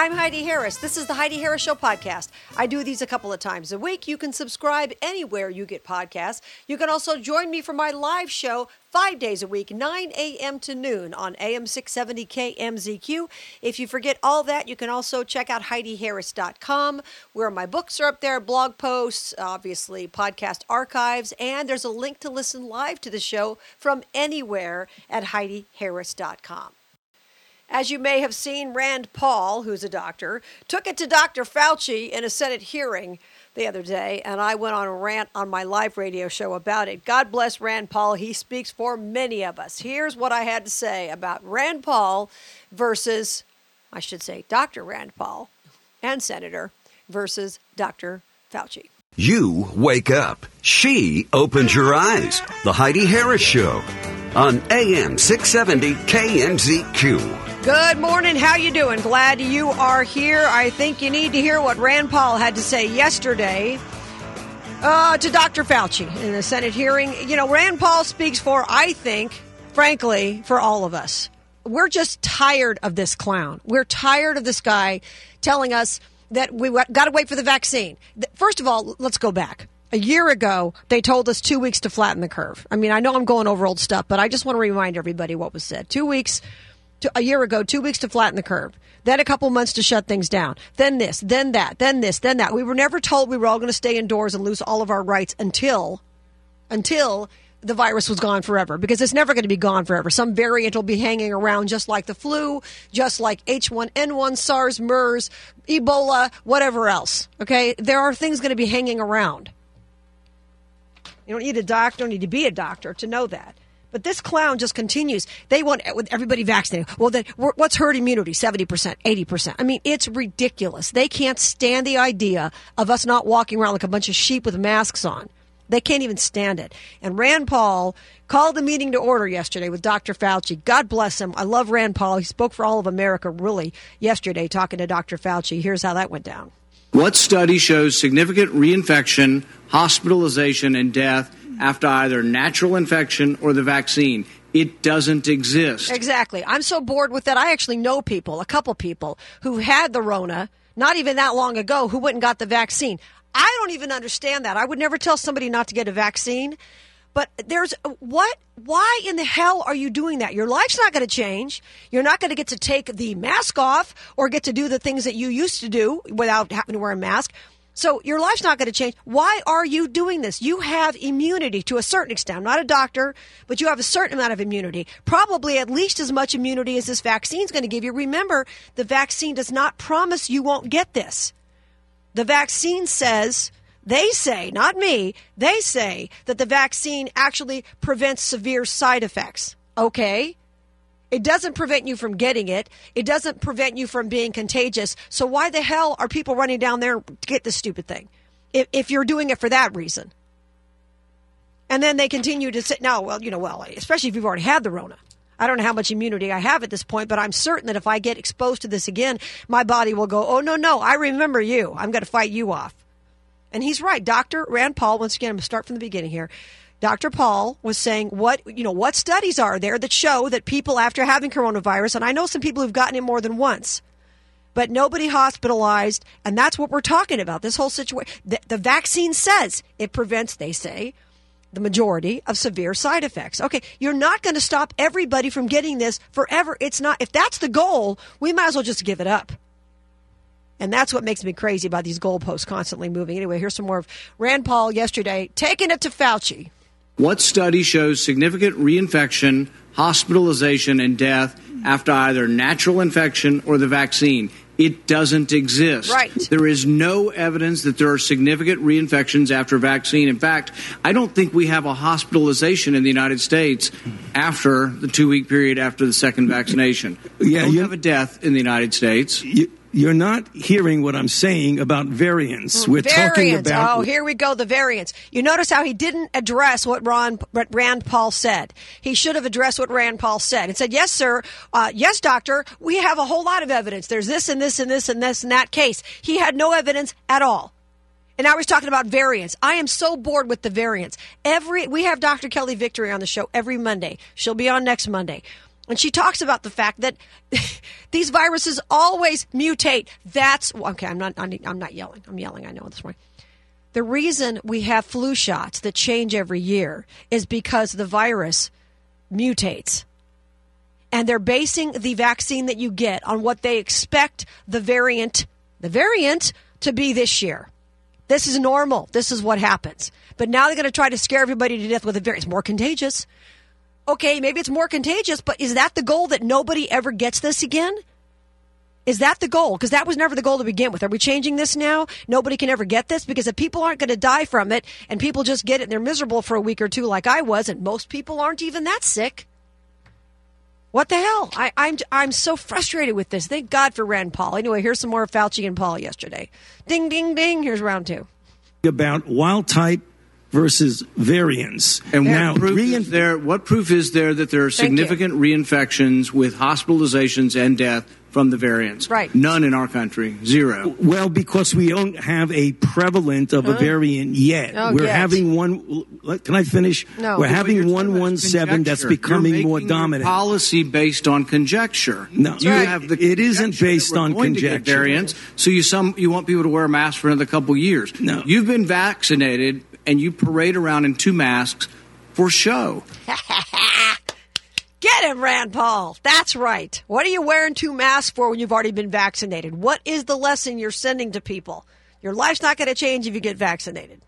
I'm Heidi Harris. This is the Heidi Harris Show podcast. I do these a couple of times a week. You can subscribe anywhere you get podcasts. You can also join me for my live show five days a week, 9 a.m. to noon on AM 670 KMZQ. If you forget all that, you can also check out HeidiHarris.com, where my books are up there, blog posts, obviously podcast archives, and there's a link to listen live to the show from anywhere at HeidiHarris.com. As you may have seen, Rand Paul, who's a doctor, took it to Dr. Fauci in a Senate hearing the other day, and I went on a rant on my live radio show about it. God bless Rand Paul. He speaks for many of us. Here's what I had to say about Rand Paul versus, I should say, Dr. Rand Paul and Senator versus Dr. Fauci. You wake up. She opens your eyes. The Heidi Harris Show on AM 670 KMZQ. Good morning. How you doing? Glad you are here. I think you need to hear what Rand Paul had to say yesterday uh, to Dr. Fauci in the Senate hearing. You know, Rand Paul speaks for, I think, frankly, for all of us. We're just tired of this clown. We're tired of this guy telling us that we got to wait for the vaccine. First of all, let's go back. A year ago, they told us two weeks to flatten the curve. I mean, I know I'm going over old stuff, but I just want to remind everybody what was said. Two weeks to, a year ago, two weeks to flatten the curve, then a couple months to shut things down, then this, then that, then this, then that. We were never told we were all going to stay indoors and lose all of our rights until, until the virus was gone forever because it's never going to be gone forever. Some variant will be hanging around just like the flu, just like H1N1, SARS, MERS, Ebola, whatever else. Okay. There are things going to be hanging around. You don't need a doctor, don't need to be a doctor to know that. But this clown just continues. They want everybody vaccinated. Well, then what's herd immunity? 70%, 80%. I mean, it's ridiculous. They can't stand the idea of us not walking around like a bunch of sheep with masks on. They can't even stand it. And Rand Paul called the meeting to order yesterday with Dr. Fauci. God bless him. I love Rand Paul. He spoke for all of America really yesterday talking to Dr. Fauci. Here's how that went down. What study shows significant reinfection, hospitalization, and death after either natural infection or the vaccine. It doesn't exist. Exactly. I'm so bored with that. I actually know people, a couple people, who had the Rona not even that long ago who went and got the vaccine. I don't even understand that. I would never tell somebody not to get a vaccine. But there's what? Why in the hell are you doing that? Your life's not going to change. You're not going to get to take the mask off or get to do the things that you used to do without having to wear a mask. So your life's not going to change. Why are you doing this? You have immunity to a certain extent. I'm not a doctor, but you have a certain amount of immunity. Probably at least as much immunity as this vaccine is going to give you. Remember, the vaccine does not promise you won't get this. The vaccine says, they say, not me, they say that the vaccine actually prevents severe side effects. Okay. It doesn't prevent you from getting it. It doesn't prevent you from being contagious. So why the hell are people running down there to get this stupid thing? If, if you're doing it for that reason. And then they continue to sit, no, well, you know, well, especially if you've already had the Rona. I don't know how much immunity I have at this point, but I'm certain that if I get exposed to this again, my body will go, oh, no, no, I remember you. I'm going to fight you off. And he's right. Dr. Rand Paul, once again, I'm going to start from the beginning here. Dr. Paul was saying what you know what studies are there that show that people after having coronavirus and I know some people who've gotten it more than once but nobody hospitalized and that's what we're talking about this whole situation the, the vaccine says it prevents they say the majority of severe side effects. Okay, you're not going to stop everybody from getting this forever. It's not if that's the goal, we might as well just give it up. And that's what makes me crazy about these goalposts constantly moving. Anyway, here's some more of Rand Paul yesterday taking it to Fauci. What study shows significant reinfection, hospitalization, and death after either natural infection or the vaccine? It doesn't exist. Right. There is no evidence that there are significant reinfections after vaccine. In fact, I don't think we have a hospitalization in the United States after the two week period after the second vaccination. We yeah, don't you have a death in the United States. You, you're not hearing what I'm saying about variants. We're variants. talking about. Oh, here we go. The variants. You notice how he didn't address what Ron, what Rand Paul said. He should have addressed what Rand Paul said and said, "Yes, sir. Uh, yes, doctor. We have a whole lot of evidence. There's this and this and this and this and that case." He had no evidence at all. And now he's talking about variants. I am so bored with the variants. Every we have Dr. Kelly Victory on the show every Monday. She'll be on next Monday. And she talks about the fact that these viruses always mutate. That's okay. I'm not. I'm not yelling. I'm yelling. I know this morning. The reason we have flu shots that change every year is because the virus mutates. And they're basing the vaccine that you get on what they expect the variant, the variant to be this year. This is normal. This is what happens. But now they're going to try to scare everybody to death with a variant. It's more contagious. Okay, maybe it's more contagious, but is that the goal that nobody ever gets this again? Is that the goal? Because that was never the goal to begin with. Are we changing this now? Nobody can ever get this because if people aren't going to die from it and people just get it and they're miserable for a week or two, like I was, and most people aren't even that sick. What the hell? I, am I'm, I'm so frustrated with this. Thank God for Rand Paul. Anyway, here's some more Fauci and Paul yesterday. Ding, ding, ding. Here's round two. About wild type versus variants. And now, what proof, reinf- there, what proof is there that there are significant reinfections with hospitalizations and death from the variants. Right. None in our country. Zero. Well, because we don't have a prevalent of a variant yet. Oh, We're yet. having one. Can I finish? No. We're Well, having 117 that's becoming You're more dominant. Policy based on conjecture. No. you right. have the It isn't based on going to get conjecture. variants. So you some you want people to wear masks for another couple years. No. You've been vaccinated and you parade around in two masks for show. Get him, Rand Paul. That's right. What are you wearing two masks for when you've already been vaccinated? What is the lesson you're sending to people? Your life's not going to change if you get vaccinated.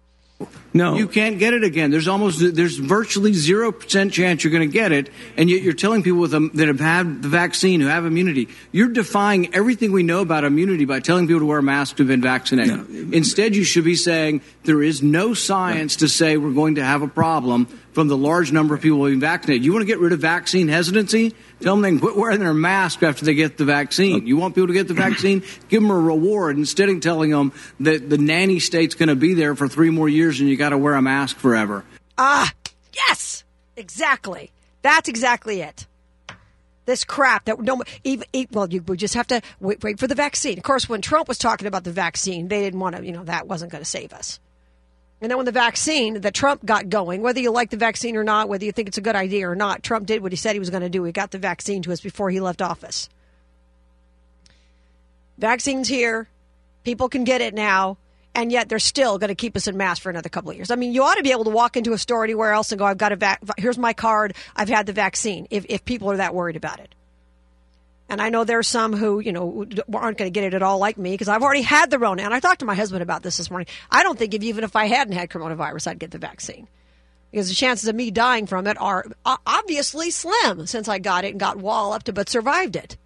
No. You can't get it again. There's almost there's virtually zero percent chance you're going to get it, and yet you're telling people with a, that have had the vaccine who have immunity. You're defying everything we know about immunity by telling people to wear a mask who've been vaccinated. No. Instead, you should be saying there is no science to say we're going to have a problem from the large number of people being vaccinated. You want to get rid of vaccine hesitancy? Tell them they can quit wearing their mask after they get the vaccine. You want people to get the vaccine? Give them a reward instead of telling them that the nanny state's going to be there for three more years and you got to wear a mask forever. Ah, yes, exactly. That's exactly it. This crap that no, even, well, you just have to wait, wait for the vaccine. Of course, when Trump was talking about the vaccine, they didn't want to, you know, that wasn't going to save us. And then when the vaccine that Trump got going, whether you like the vaccine or not, whether you think it's a good idea or not, Trump did what he said he was going to do. He got the vaccine to us before he left office. Vaccine's here. People can get it now. And yet they're still going to keep us in masks for another couple of years. I mean, you ought to be able to walk into a store anywhere else and go, I've got a vac, here's my card. I've had the vaccine if, if people are that worried about it. And I know there are some who, you know, aren't going to get it at all like me because I've already had the Rona. And I talked to my husband about this this morning. I don't think if, even if I hadn't had coronavirus, I'd get the vaccine because the chances of me dying from it are obviously slim since I got it and got wall walloped but survived it.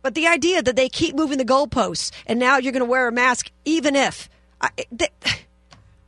But the idea that they keep moving the goalposts and now you're going to wear a mask even if I, they,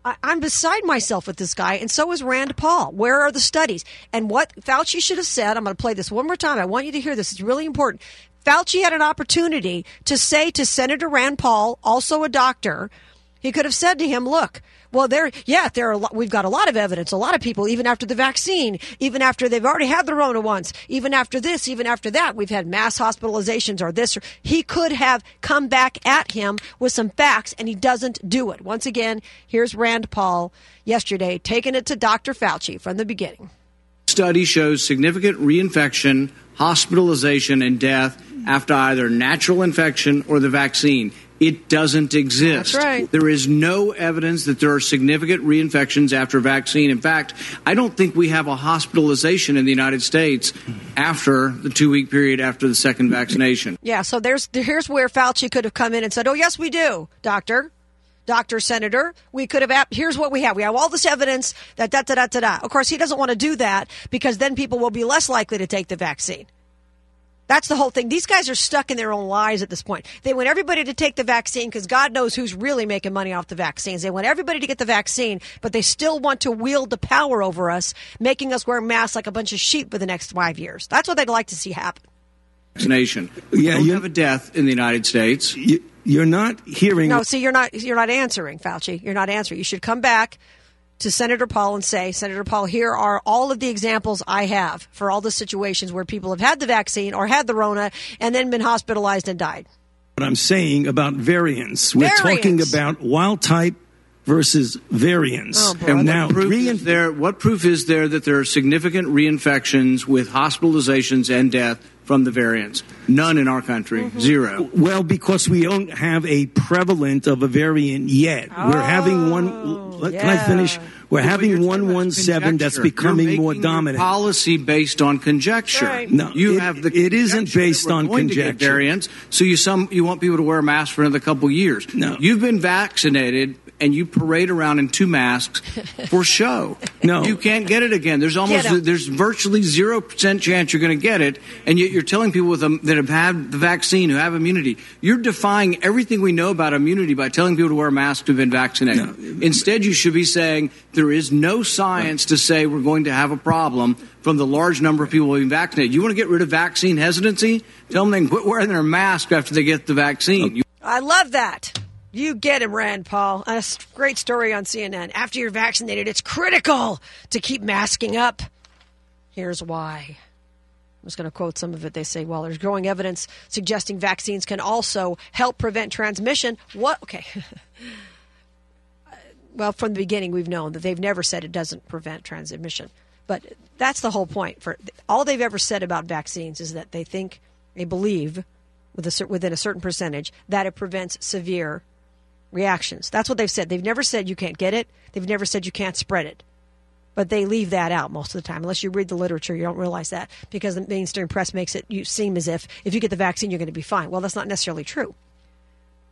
I, I'm beside myself with this guy, and so is Rand Paul. Where are the studies? And what Fauci should have said, I'm going to play this one more time. I want you to hear this. It's really important. Fauci had an opportunity to say to Senator Rand Paul, also a doctor, he could have said to him, look, well, there, yeah, there are, lot, we've got a lot of evidence. A lot of people, even after the vaccine, even after they've already had the Rona once, even after this, even after that, we've had mass hospitalizations or this. Or, he could have come back at him with some facts, and he doesn't do it. Once again, here's Rand Paul yesterday taking it to Dr. Fauci from the beginning. Study shows significant reinfection, hospitalization, and death after either natural infection or the vaccine. It doesn't exist. That's right. There is no evidence that there are significant reinfections after vaccine. In fact, I don't think we have a hospitalization in the United States after the two week period after the second vaccination. Yeah, so there's here's where Fauci could have come in and said, "Oh, yes, we do, doctor." Doctor, senator, we could have. Here's what we have. We have all this evidence that da da da da da. Of course, he doesn't want to do that because then people will be less likely to take the vaccine. That's the whole thing. These guys are stuck in their own lies at this point. They want everybody to take the vaccine because God knows who's really making money off the vaccines. They want everybody to get the vaccine, but they still want to wield the power over us, making us wear masks like a bunch of sheep for the next five years. That's what they'd like to see happen. Vaccination. Yeah, you- have a death in the United States. You, you're not hearing. No, see, you're not you're not answering, Fauci. You're not answering. You should come back to Senator Paul and say, Senator Paul, here are all of the examples I have for all the situations where people have had the vaccine or had the Rona and then been hospitalized and died. what I'm saying about variants. We're talking about wild type versus variants. Oh, boy. And now, what proof, rein- is there, what proof is there that there are significant reinfections with hospitalizations and death from the variants? None in our country. Mm-hmm. Zero. Well, because we don't have a prevalent of a variant yet. We're having one. let- Can I yeah. finish? We're But you're having talking one about one seven that's becoming You're more dominant. Policy based on conjecture. Right. No, you it- have the. it isn't based we're on going to get conjecture. variants. So you some you want people to wear a mask for another couple years. No. you've been vaccinated and you parade around in two masks for show. No. you can't get it again. There's almost there's virtually zero percent chance you're going to get it, and yet you're telling people with them that have had the vaccine who have immunity. You're defying everything we know about immunity by telling people to wear a mask to have been vaccinated. Instead, you should be saying there is no science to say we're going to have a problem from the large number of people being vaccinated. You want to get rid of vaccine hesitancy? Tell them they can quit wearing their mask after they get the vaccine. You- I love that. You get him, Rand Paul. A great story on CNN. After you're vaccinated, it's critical to keep masking up. Here's why. I'm just going to quote some of it. They say, well, there's growing evidence suggesting vaccines can also help prevent transmission. What? Okay. Uh, well, from the beginning, we've known that they've never said it doesn't prevent transmission. But that's the whole point. For all they've ever said about vaccines is that they think, they believe, within a certain percentage, that it prevents severe reactions. That's what they've said. They've never said you can't get it. They've never said you can't spread it. But they leave that out most of the time. Unless you read the literature, you don't realize that because the mainstream press makes it seem as if if you get the vaccine, you're going to be fine. Well, that's not necessarily true.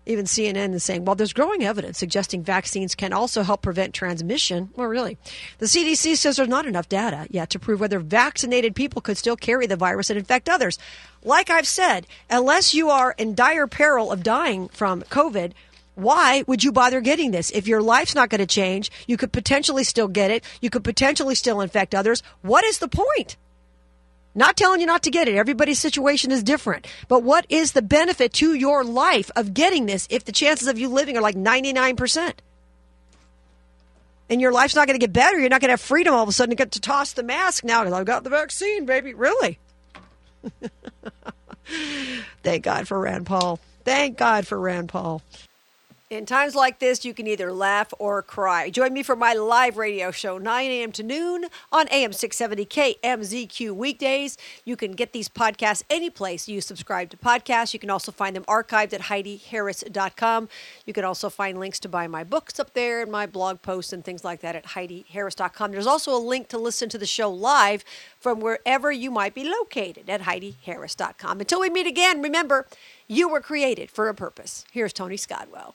Even CNN is saying, well, there's growing evidence suggesting vaccines can also help prevent transmission. Well, really. The CDC says there's not enough data yet to prove whether vaccinated people could still carry the virus and infect others. Like I've said, unless you are in dire peril of dying from COVID, why would you bother getting this? If your life's not going to change, you could potentially still get it. You could potentially still infect others. What is the point? Not telling you not to get it. Everybody's situation is different. But what is the benefit to your life of getting this if the chances of you living are like 99%? And your life's not going to get better. You're not going to have freedom all of a sudden to get to toss the mask now because I've got the vaccine, baby. Really? Thank God for Rand Paul. Thank God for Rand Paul. In times like this, you can either laugh or cry. Join me for my live radio show, 9 a.m. to noon on AM 670 KMZQ weekdays. You can get these podcasts any place you subscribe to podcasts. You can also find them archived at HeidiHarris.com. You can also find links to buy my books up there and my blog posts and things like that at HeidiHarris.com. There's also a link to listen to the show live from wherever you might be located at HeidiHarris.com. Until we meet again, remember, you were created for a purpose. Here's Tony Scodwell.